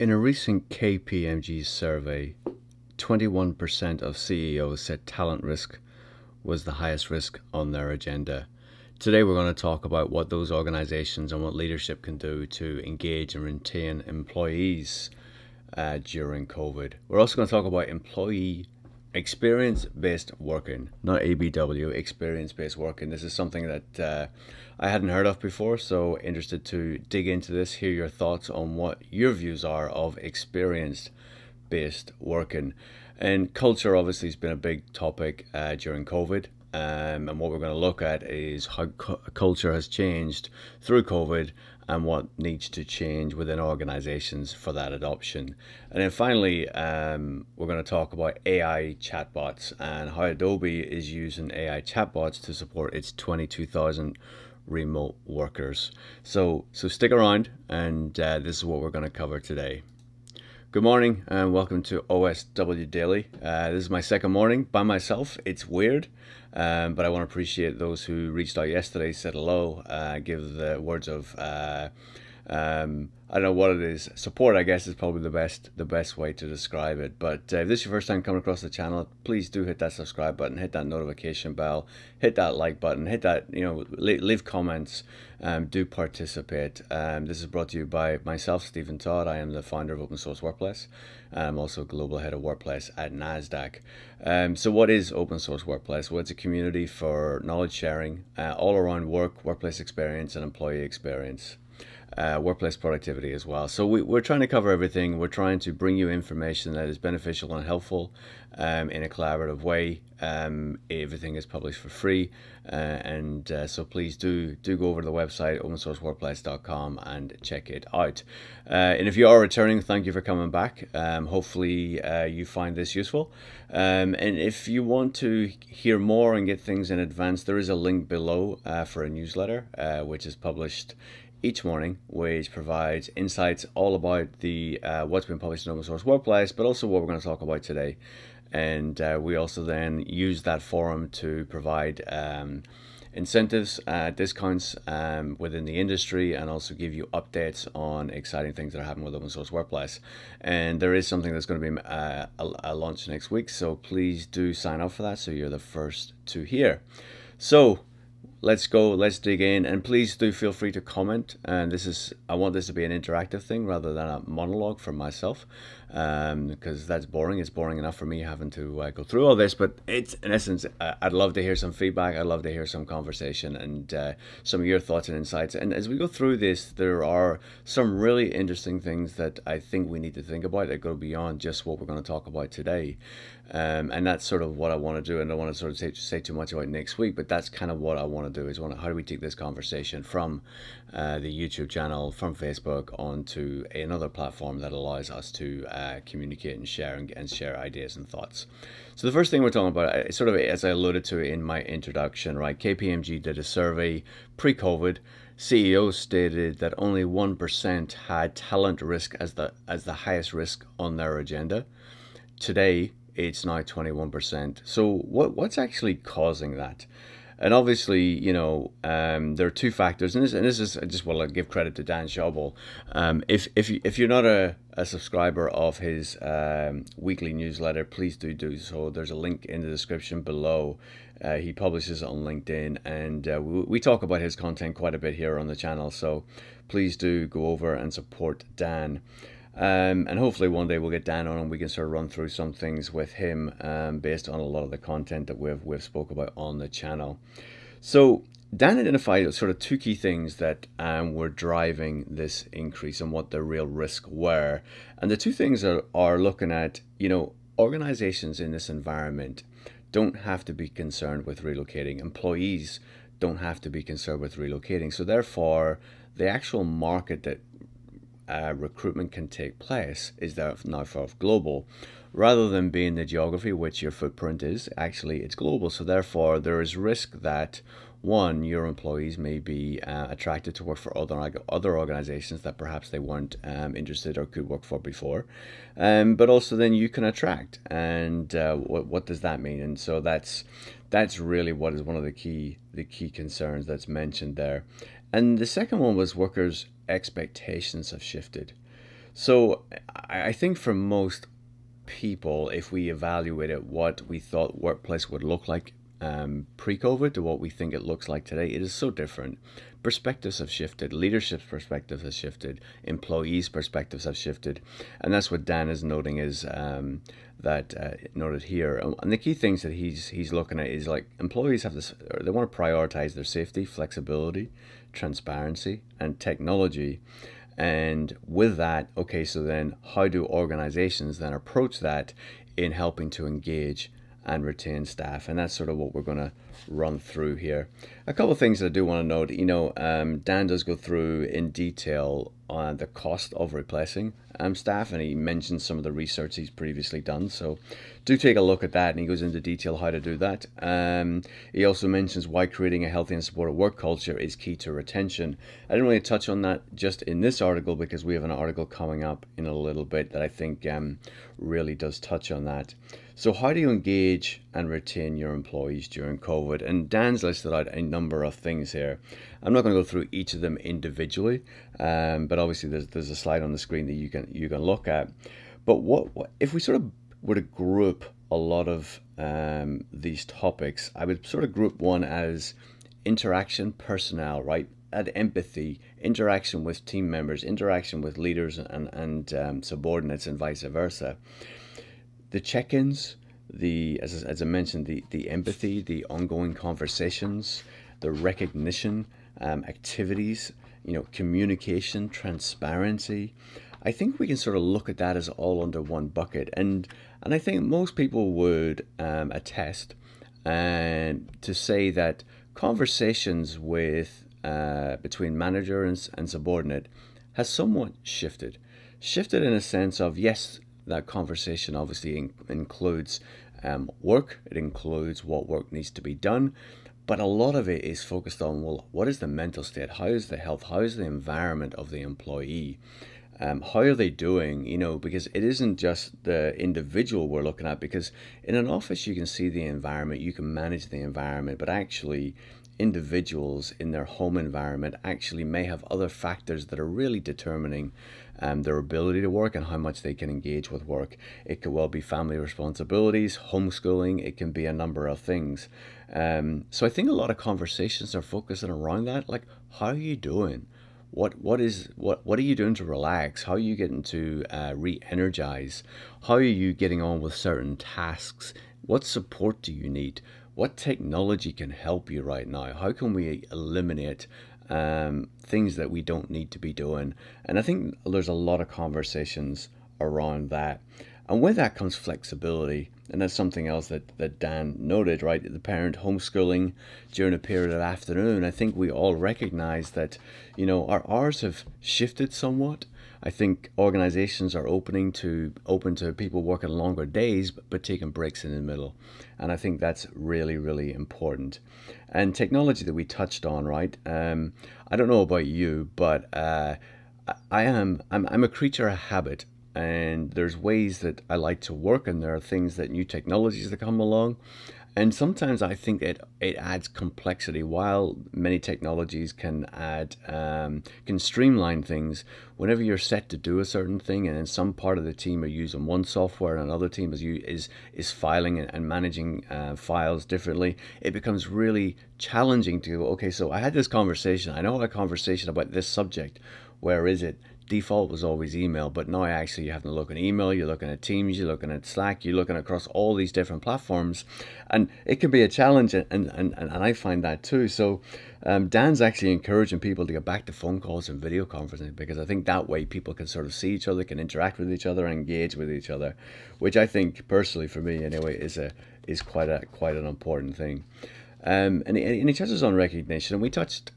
In a recent KPMG survey, 21% of CEOs said talent risk was the highest risk on their agenda. Today, we're going to talk about what those organizations and what leadership can do to engage and retain employees uh, during COVID. We're also going to talk about employee experience based working, not ABW, experience based working. This is something that uh, I hadn't heard of before, so interested to dig into this, hear your thoughts on what your views are of experience based working. And culture obviously has been a big topic uh, during COVID. Um, and what we're going to look at is how cu- culture has changed through COVID and what needs to change within organizations for that adoption. And then finally, um, we're going to talk about AI chatbots and how Adobe is using AI chatbots to support its 22,000 remote workers. So, so stick around, and uh, this is what we're going to cover today. Good morning and welcome to OSW Daily. Uh, this is my second morning by myself. It's weird, um, but I want to appreciate those who reached out yesterday, said hello, uh, give the words of uh, um, I don't know what it is. Support, I guess, is probably the best the best way to describe it. But uh, if this is your first time coming across the channel, please do hit that subscribe button, hit that notification bell, hit that like button, hit that you know leave, leave comments, um, do participate. Um, this is brought to you by myself, Stephen Todd. I am the founder of Open Source Workplace. I'm also global head of Workplace at Nasdaq. Um, so, what is Open Source Workplace? Well, it's a community for knowledge sharing, uh, all around work, workplace experience, and employee experience uh, workplace productivity as well. So we, are trying to cover everything. We're trying to bring you information that is beneficial and helpful um, in a collaborative way. Um, everything is published for free, uh, and uh, so please do do go over to the website opensourceworkplace.com and check it out. Uh, and if you are returning, thank you for coming back. Um, hopefully uh, you find this useful. Um, and if you want to hear more and get things in advance, there is a link below uh, for a newsletter which is published each morning, which provides insights all about the uh, what's been published in open source workplace, but also what we're going to talk about today. And uh, we also then use that forum to provide um, incentives, uh, discounts um, within the industry, and also give you updates on exciting things that are happening with open source workplace. And there is something that's going to be uh, a, a launch next week, so please do sign up for that so you're the first to hear. So let's go let's dig in and please do feel free to comment and this is i want this to be an interactive thing rather than a monologue from myself because um, that's boring it's boring enough for me having to uh, go through all this but it's in essence uh, i'd love to hear some feedback i'd love to hear some conversation and uh, some of your thoughts and insights and as we go through this there are some really interesting things that i think we need to think about that go beyond just what we're going to talk about today um, and that's sort of what I want to do. And I don't want to sort of say, say, too much about next week, but that's kind of what I want to do is want to, how do we take this conversation from uh, the YouTube channel, from Facebook onto another platform that allows us to uh, communicate and share and, and, share ideas and thoughts. So the first thing we're talking about, uh, sort of as I alluded to in my introduction, right? KPMG did a survey pre-COVID. CEOs stated that only 1% had talent risk as the as the highest risk on their agenda. Today, it's now 21%. So what what's actually causing that? And obviously, you know, um, there are two factors, and this, and this is I just want to give credit to Dan Schawbel. Um, if if you, if you're not a, a subscriber of his um, weekly newsletter, please do do so. There's a link in the description below. Uh, he publishes on LinkedIn, and uh, we, we talk about his content quite a bit here on the channel. So please do go over and support Dan. Um, and hopefully one day we'll get Dan on and we can sort of run through some things with him um, based on a lot of the content that we've we've spoke about on the channel. So Dan identified sort of two key things that um, were driving this increase and what the real risk were. And the two things are, are looking at, you know, organizations in this environment don't have to be concerned with relocating. Employees don't have to be concerned with relocating. So therefore, the actual market that uh, recruitment can take place is that now for global. Rather than being the geography which your footprint is actually it's global. So therefore there is risk that one your employees may be uh, attracted to work for other other organizations that perhaps they weren't um, interested or could work for before. Um, but also then you can attract. And uh, what, what does that mean? And so that's that's really what is one of the key the key concerns that's mentioned there and the second one was workers expectations have shifted. So I think for most people, if we evaluated what we thought workplace would look like um, pre-COVID to what we think it looks like today, it is so different. Perspectives have shifted, leadership's perspective has shifted, employees' perspectives have shifted, and that's what Dan is noting is um, that uh, noted here. And the key things that he's he's looking at is like employees have this, they want to prioritize their safety, flexibility, transparency, and technology. And with that, okay, so then how do organizations then approach that in helping to engage and retain staff. And that's sort of what we're going to run through here. A couple of things that I do want to note. You know, um, Dan does go through in detail on the cost of replacing um, staff, and he mentions some of the research he's previously done. So do take a look at that, and he goes into detail how to do that. Um, he also mentions why creating a healthy and supportive work culture is key to retention. I didn't really touch on that just in this article because we have an article coming up in a little bit that I think um, really does touch on that. So how do you engage and retain your employees during COVID? And Dan's listed out a number of things here. I'm not going to go through each of them individually, um, but obviously there's there's a slide on the screen that you can you can look at. But what, what if we sort of were to group a lot of um, these topics? I would sort of group one as interaction, personnel, right? At empathy, interaction with team members, interaction with leaders and and um, subordinates, and vice versa the check-ins, the as, as I mentioned, the the empathy, the ongoing conversations, the recognition, um, activities, you know, communication, transparency. I think we can sort of look at that as all under one bucket, and and I think most people would um, attest and to say that conversations with uh, between manager and, and subordinate has somewhat shifted, shifted in a sense of yes, that conversation obviously in- includes um, work, it includes what work needs to be done, but a lot of it is focused on well, what is the mental state? How is the health? How is the environment of the employee? Um, how are they doing? You know, because it isn't just the individual we're looking at, because in an office you can see the environment, you can manage the environment, but actually, individuals in their home environment actually may have other factors that are really determining um, their ability to work and how much they can engage with work. It could well be family responsibilities, homeschooling, it can be a number of things. Um, so I think a lot of conversations are focusing around that, like how are you doing? What what is what what are you doing to relax? How are you getting to uh, re-energize? How are you getting on with certain tasks? What support do you need? What technology can help you right now? How can we eliminate um, things that we don't need to be doing. And I think there's a lot of conversations around that. And with that comes flexibility. And that's something else that, that Dan noted, right? The parent homeschooling during a period of afternoon. I think we all recognize that, you know, our hours have shifted somewhat. I think organizations are opening to open to people working longer days but, but taking breaks in the middle. And I think that's really, really important. And technology that we touched on, right? Um, I don't know about you, but uh, I am I'm, I'm a creature of habit and there's ways that I like to work and there are things that new technologies that come along and sometimes I think it it adds complexity. While many technologies can add um, can streamline things, whenever you're set to do a certain thing, and then some part of the team are using one software and another team is is is filing and, managing uh, files differently, it becomes really challenging to. Okay, so I had this conversation. I know a conversation about this subject. Where is it? Default was always email, but now actually you have to look at email, you're looking at Teams, you're looking at Slack, you're looking across all these different platforms, and it can be a challenge, and, and, and, and I find that too. So um, Dan's actually encouraging people to get back to phone calls and video conferencing because I think that way people can sort of see each other, can interact with each other, engage with each other, which I think personally for me anyway is a is quite a quite an important thing. Um, and, and he touches on recognition, and we touched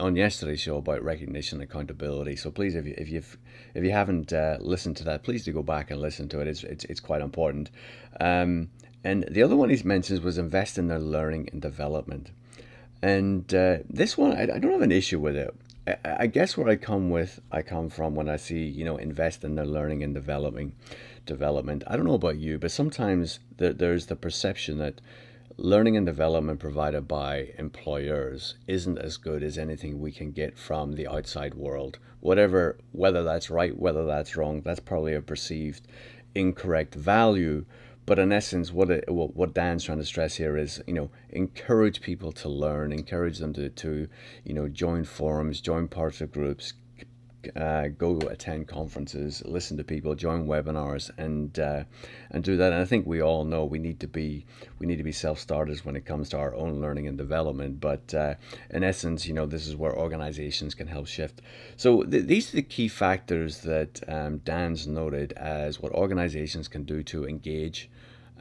on yesterday's show about recognition and accountability. So please, if you if you've if you haven't uh, listened to that, please do go back and listen to it. It's it's, it's quite important. Um, and the other one he mentions was invest in their learning and development. And uh, this one, I, I, don't have an issue with it. I, I, guess where I come with, I come from when I see you know invest in their learning and developing development. I don't know about you, but sometimes there, there's the perception that learning and development provided by employers isn't as good as anything we can get from the outside world. Whatever, whether that's right, whether that's wrong, that's probably a perceived incorrect value. But in essence, what it, what Dan's trying to stress here is, you know, encourage people to learn, encourage them to, to you know, join forums, join parts of groups, uh, go attend conferences, listen to people, join webinars, and uh, and do that. And I think we all know we need to be we need to be self starters when it comes to our own learning and development. But uh, in essence, you know, this is where organizations can help shift. So th- these are the key factors that um, Dan's noted as what organizations can do to engage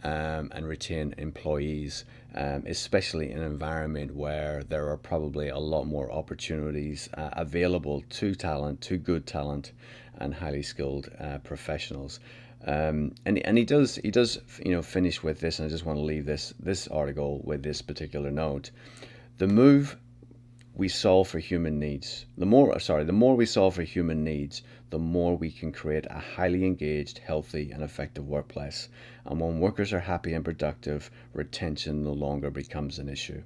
um, and retain employees, um, especially in an environment where there are probably a lot more opportunities uh, available to talent, to good talent, and highly skilled uh, professionals. Um, and and he does he does you know finish with this, and I just want to leave this this article with this particular note. The move we solve for human needs, the more uh, sorry, the more we solve for human needs, the more we can create a highly engaged, healthy, and effective workplace. And when workers are happy and productive, retention no longer becomes an issue.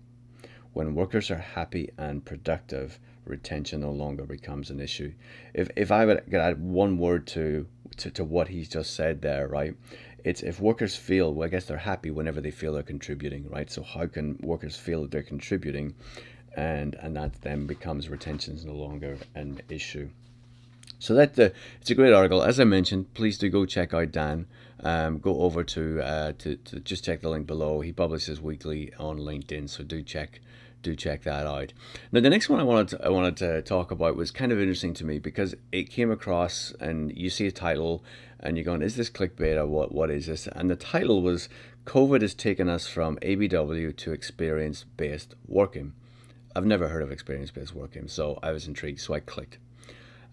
When workers are happy and productive, retention no longer becomes an issue. If if I would add one word to to, to what he's just said there, right? It's if workers feel, well, I guess they're happy whenever they feel they're contributing, right? So how can workers feel that they're contributing? And and that then becomes retention is no longer an issue. So that uh, it's a great article. As I mentioned, please do go check out Dan. Um, go over to, uh, to to just check the link below. He publishes weekly on LinkedIn, so do check do check that out. Now, the next one I wanted to, I wanted to talk about was kind of interesting to me because it came across, and you see a title, and you're going, "Is this clickbait or what? What is this?" And the title was "COVID has taken us from ABW to experience-based working." I've never heard of experience based working, so I was intrigued, so I clicked.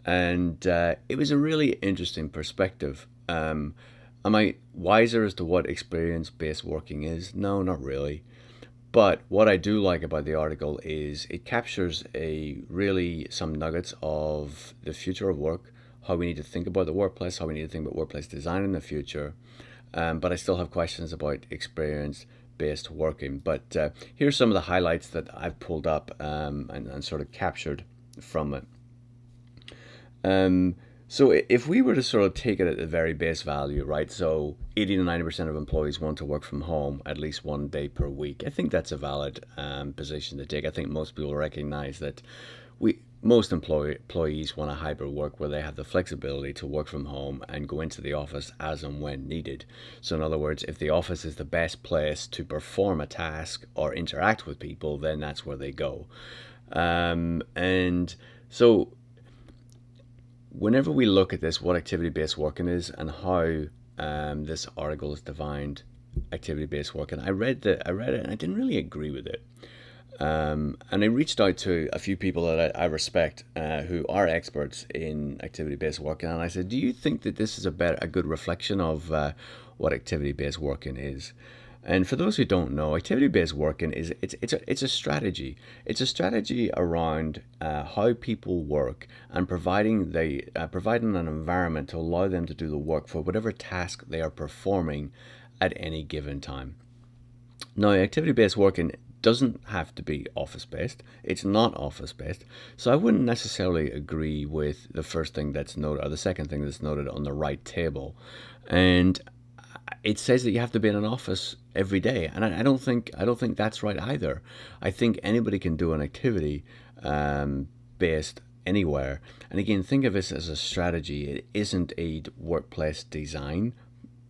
And uh, it was a really interesting perspective. Um, am I wiser as to what experience based working is? No, not really. But what I do like about the article is it captures a really some nuggets of the future of work, how we need to think about the workplace, how we need to think about workplace design in the future. Um, but I still have questions about experience based working. But uh, here's some of the highlights that I've pulled up um, and, and, sort of captured from it. Um, so if we were to sort of take it at the very base value, right? So 80 to 90% of employees want to work from home at least one day per week. I think that's a valid um, position to take. I think most people recognize that we most employee, employees want a hybrid work where they have the flexibility to work from home and go into the office as and when needed. So, in other words, if the office is the best place to perform a task or interact with people, then that's where they go. Um, and so, whenever we look at this, what activity based working is and how um, this article is defined activity based working, I read that I read it and I didn't really agree with it. Um, and I reached out to a few people that I, I respect uh, who are experts in activity based working, and I said, "Do you think that this is a better, a good reflection of uh, what activity based working is?" And for those who don't know, activity based working is it's it's a it's a strategy. It's a strategy around uh, how people work and providing they uh, providing an environment to allow them to do the work for whatever task they are performing at any given time. Now, activity based working doesn't have to be office based. It's not office based. So I wouldn't necessarily agree with the first thing that's noted or the second thing that's noted on the right table. And it says that you have to be in an office every day, and I, don't think I don't think that's right either. I think anybody can do an activity um, based anywhere. And again, think of this as a strategy. It isn't a workplace design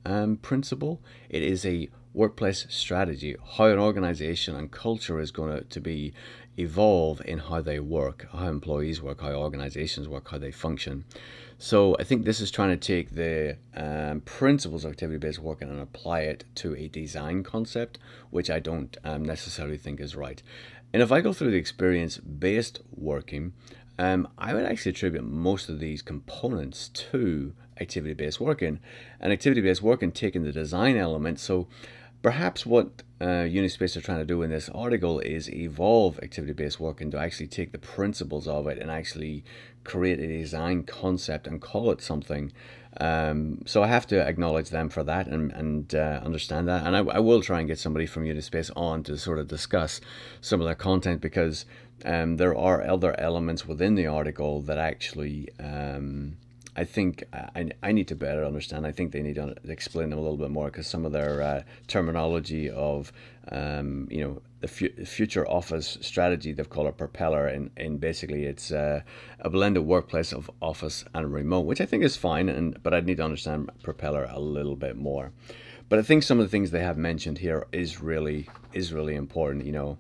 um, principle. It is a workplace strategy, how an organization and culture is going to, be evolve in how they work, how employees work, how organizations work, how they function. So I think this is trying to take the um, principles of activity-based working and apply it to a design concept, which I don't um, necessarily think is right. And if I go through the experience-based working, um, I would actually attribute most of these components to activity-based working, and activity-based working taking the design element. So Perhaps what uh, Unispace are trying to do in this article is evolve activity-based work and to actually take the principles of it and actually create a design concept and call it something. Um, so I have to acknowledge them for that and, and uh, understand that. And I, I, will try and get somebody from Unispace on to sort of discuss some of their content because um, there are other elements within the article that actually um, I think I, I need to better understand. I think they need to explain them a little bit more because some of their uh, terminology of, um, you know, the fu- future office strategy they've called a propeller, and, and basically it's uh, a blended workplace of office and remote, which I think is fine. And but I need to understand propeller a little bit more. But I think some of the things they have mentioned here is really is really important. You know,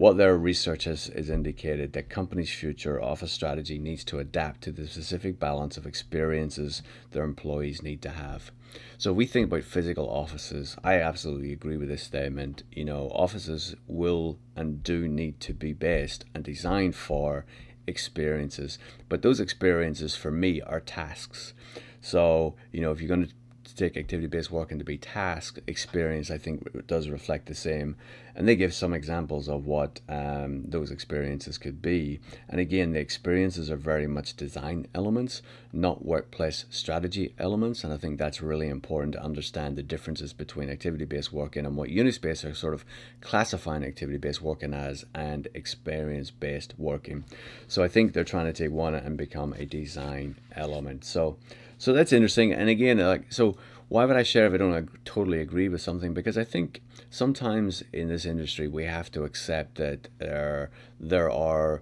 what their research has, has indicated that companies' future office strategy needs to adapt to the specific balance of experiences their employees need to have. So we think about physical offices. I absolutely agree with this statement. You know, offices will and do need to be based and designed for experiences, but those experiences for me are tasks. So, you know, if you're going to take activity-based work and to be task experience, I think does reflect the same. And they give some examples of what um, those experiences could be. And again, the experiences are very much design elements, not workplace strategy elements. And I think that's really important to understand the differences between activity-based working and what Unispace are sort of classifying activity-based working as and experience-based working. So I think they're trying to take one and become a design element. So so that's interesting. And again, like so, why would I share if I don't totally agree with something? Because I think sometimes in this industry we have to accept that there there are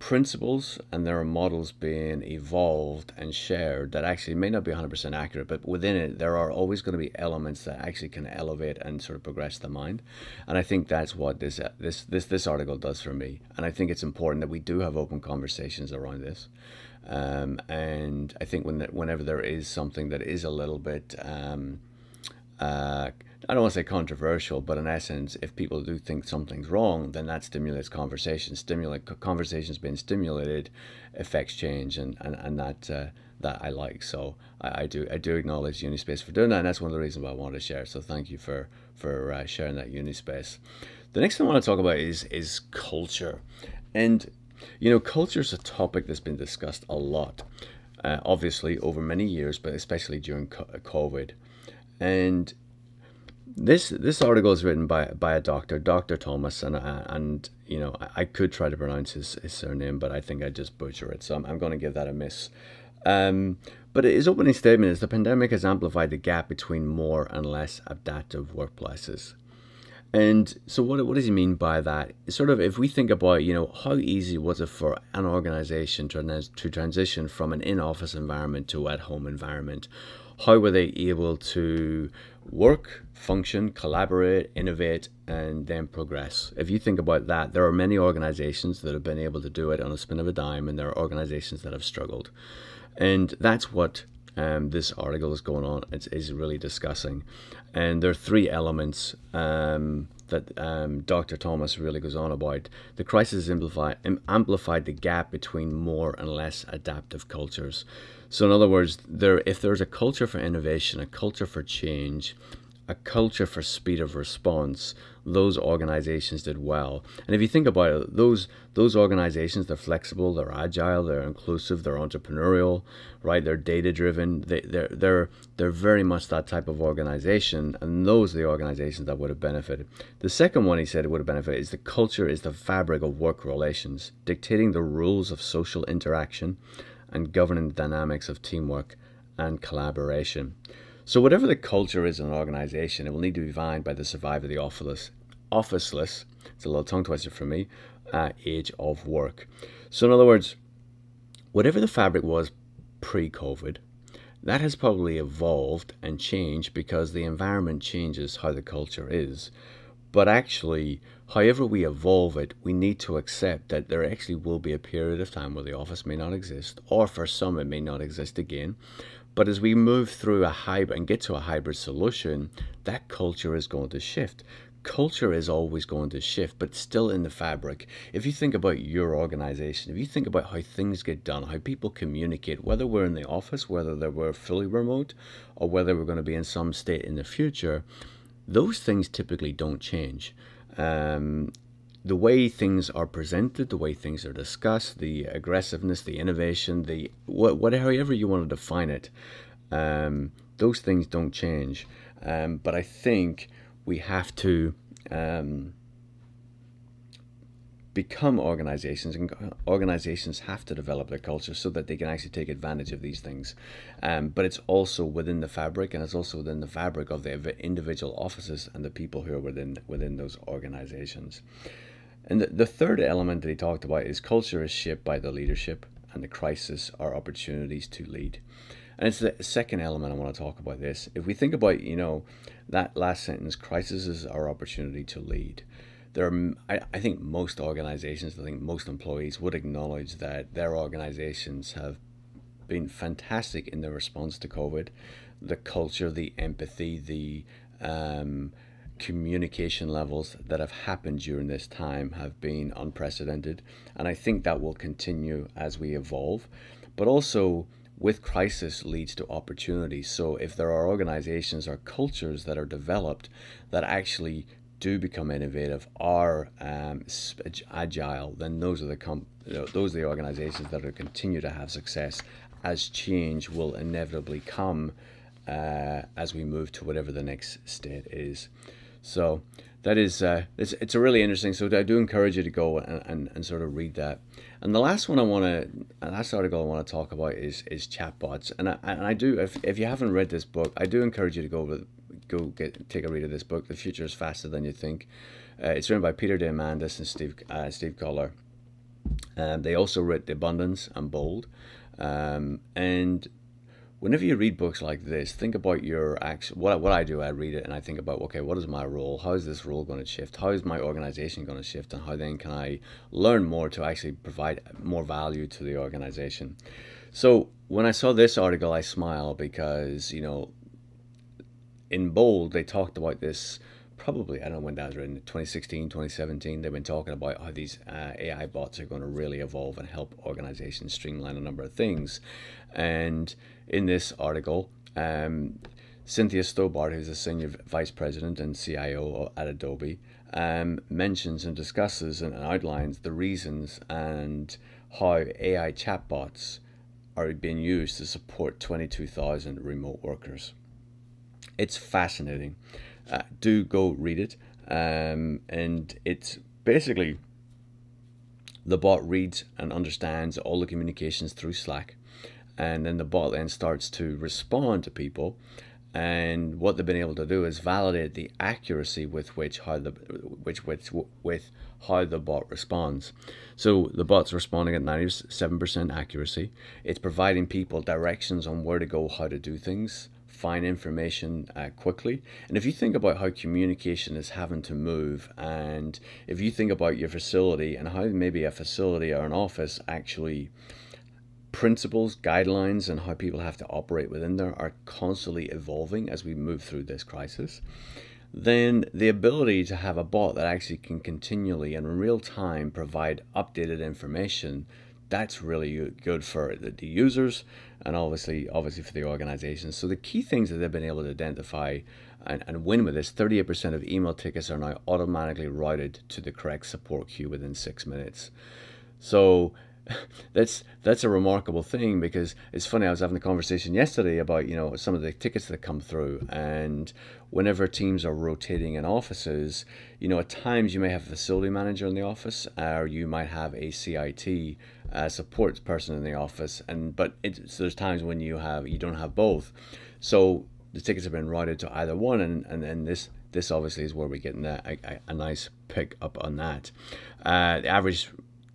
principles and there are models being evolved and shared that actually may not be 100% accurate but within it there are always going to be elements that actually can elevate and sort of progress the mind and i think that's what this this this this article does for me and i think it's important that we do have open conversations around this um, and I think when whenever there is something that is a little bit, um, uh, I don't want to say controversial, but in essence, if people do think something's wrong, then that stimulates conversation. Stimulate conversations being stimulated affects change, and and and that uh, that I like. So I, I, do I do acknowledge Unispace for doing that, and that's one of the reasons why I wanted to share. So thank you for for uh, sharing that Unispace. The next thing I want to talk about is is culture, and you know, culture is a topic that's been discussed a lot, uh, obviously over many years, but especially during COVID. And this this article is written by by a doctor, Dr. Thomas, and and you know I, I, could try to pronounce his, his surname, but I think I just butcher it, so I'm, I'm going to give that a miss. Um, but his opening statement is the pandemic has amplified the gap between more and less adaptive workplaces. And so what, what does he mean by that? Sort of if we think about, you know, how easy was it for an organization to, to transition from an in-office environment to at-home environment? How were they able to work, function, collaborate, innovate, and then progress? If you think about that, there are many organizations that have been able to do it on a spin of a dime, and there are organizations that have struggled. And that's what um, this article is going on it's, really discussing. And there are three elements um, that um, Dr. Thomas really goes on about. The crisis amplified, amplified the gap between more and less adaptive cultures. So, in other words, there if there's a culture for innovation, a culture for change, a culture for speed of response, those organizations did well. And if you think about it, those those organizations they're flexible, they're agile, they're inclusive, they're entrepreneurial, right? They're data driven. They they're they're they're very much that type of organization, and those are the organizations that would have benefited. The second one he said would have benefited is the culture is the fabric of work relations, dictating the rules of social interaction and governing the dynamics of teamwork and collaboration. So whatever the culture is in an organization, it will need to be defined by the survival of the officeless, officeless, it's a little tongue twister for me, uh, age of work. So in other words, whatever the fabric was pre-COVID, that has probably evolved and changed because the environment changes how the culture is. But actually, however we evolve it, we need to accept that there actually will be a period of time where the office may not exist, or for some it may not exist again. But as we move through a hybrid and get to a hybrid solution, that culture is going to shift. Culture is always going to shift, but still in the fabric. If you think about your organization, if you think about how things get done, how people communicate, whether we're in the office, whether we're fully remote, or whether we're going to be in some state in the future, those things typically don't change. Um, the way things are presented, the way things are discussed, the aggressiveness, the innovation, the what, whatever you want to define it, um, those things don't change. Um, but I think we have to um, become organizations, and organizations have to develop their culture so that they can actually take advantage of these things. Um, but it's also within the fabric, and it's also within the fabric of the individual offices and the people who are within within those organizations. And the, the third element that he talked about is culture is shaped by the leadership, and the crisis are opportunities to lead. And it's the second element I want to talk about this. If we think about, you know, that last sentence, crisis is our opportunity to lead. There are, I, I think most organizations, I think most employees would acknowledge that their organizations have been fantastic in their response to COVID. The culture, the empathy, the um, communication levels that have happened during this time have been unprecedented. And I think that will continue as we evolve. But also, with crisis leads to opportunity. So if there are organizations or cultures that are developed that actually do become innovative, are um, agile, then those are the com- those are the organizations that will continue to have success as change will inevitably come uh, as we move to whatever the next state is. So that is uh, it's, it's a really interesting. So I do encourage you to go and, and, and sort of read that. And the last one I want to, last article I want to talk about is is chatbots. And I, and I do if, if you haven't read this book, I do encourage you to go go get take a read of this book. The future is faster than you think. Uh, it's written by Peter Diamandis and Steve uh, Steve Kotler. Um, they also wrote The Abundance and Bold. Um, and whenever you read books like this, think about your action. What, what I do, I read it and I think about, okay, what is my role? How is this role going to shift? How is my organization going to shift? And how then can I learn more to actually provide more value to the organization? So when I saw this article, I smiled because, you know, in bold, they talked about this probably, I don't know when that was written, 2016, 2017, they've been talking about how these uh, AI bots are going to really evolve and help organizations streamline a number of things. And in this article, um, Cynthia Stoddard, who's a senior vice president and CIO at Adobe, um, mentions and discusses and outlines the reasons and how AI chatbots are being used to support 22,000 remote workers. It's fascinating uh, do go read it. Um, and it's basically the bot reads and understands all the communications through Slack, and then the bot then starts to respond to people. And what they've been able to do is validate the accuracy with which how the which with with how the bot responds. So the bot's responding at 97% accuracy. It's providing people directions on where to go, how to do things, find information uh, quickly. And if you think about how communication is having to move, and if you think about your facility and how maybe a facility or an office actually principles, guidelines, and how people have to operate within there are constantly evolving as we move through this crisis, then the ability to have a bot that actually can continually and in real time provide updated information that's really good for the, the users and obviously obviously for the organizations. So the key things that they've been able to identify and, and win with this 38% of email tickets are now automatically routed to the correct support queue within six minutes. So that's that's a remarkable thing because it's funny. I was having a conversation yesterday about you know some of the tickets that come through, and whenever teams are rotating in offices, you know at times you may have a facility manager in the office, or you might have a CIT uh, support person in the office, and but so there's times when you have you don't have both, so the tickets have been routed to either one, and and, and this this obviously is where we're getting a, a, a nice pick up on that. Uh, the average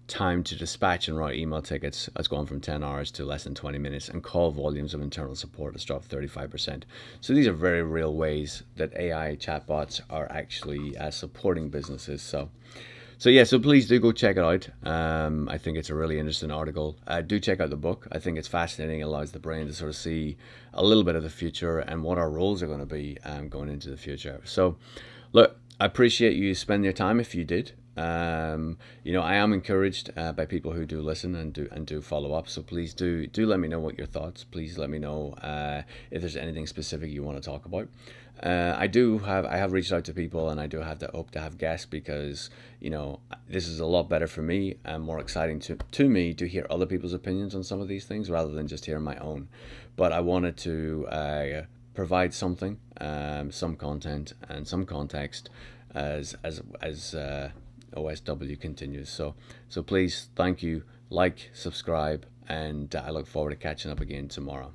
time to dispatch and write email tickets has gone from 10 hours to less than 20 minutes, and call volumes of internal support has dropped 35%. So these are very real ways that AI chatbots are actually uh, supporting businesses. So, so yeah, so please do go check it out. Um, I think it's a really interesting article. Uh, do check out the book. I think it's fascinating. It allows the brain to sort of see a little bit of the future and what our roles are going to be um, going into the future. So, look, I appreciate you spending your time if you did. Um, you know, I am encouraged uh, by people who do listen and do and do follow up. So please do do let me know what your thoughts. Please let me know uh, if there's anything specific you want to talk about. Uh, I do have I have reached out to people and I do have to hope to have guests because you know this is a lot better for me and more exciting to to me to hear other people's opinions on some of these things rather than just hearing my own. But I wanted to uh, provide something, um, some content and some context as as as uh, OSW continues. So so please thank you, like, subscribe, and uh, I look forward to catching up again tomorrow.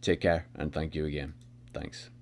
Take care and thank you again. Thanks.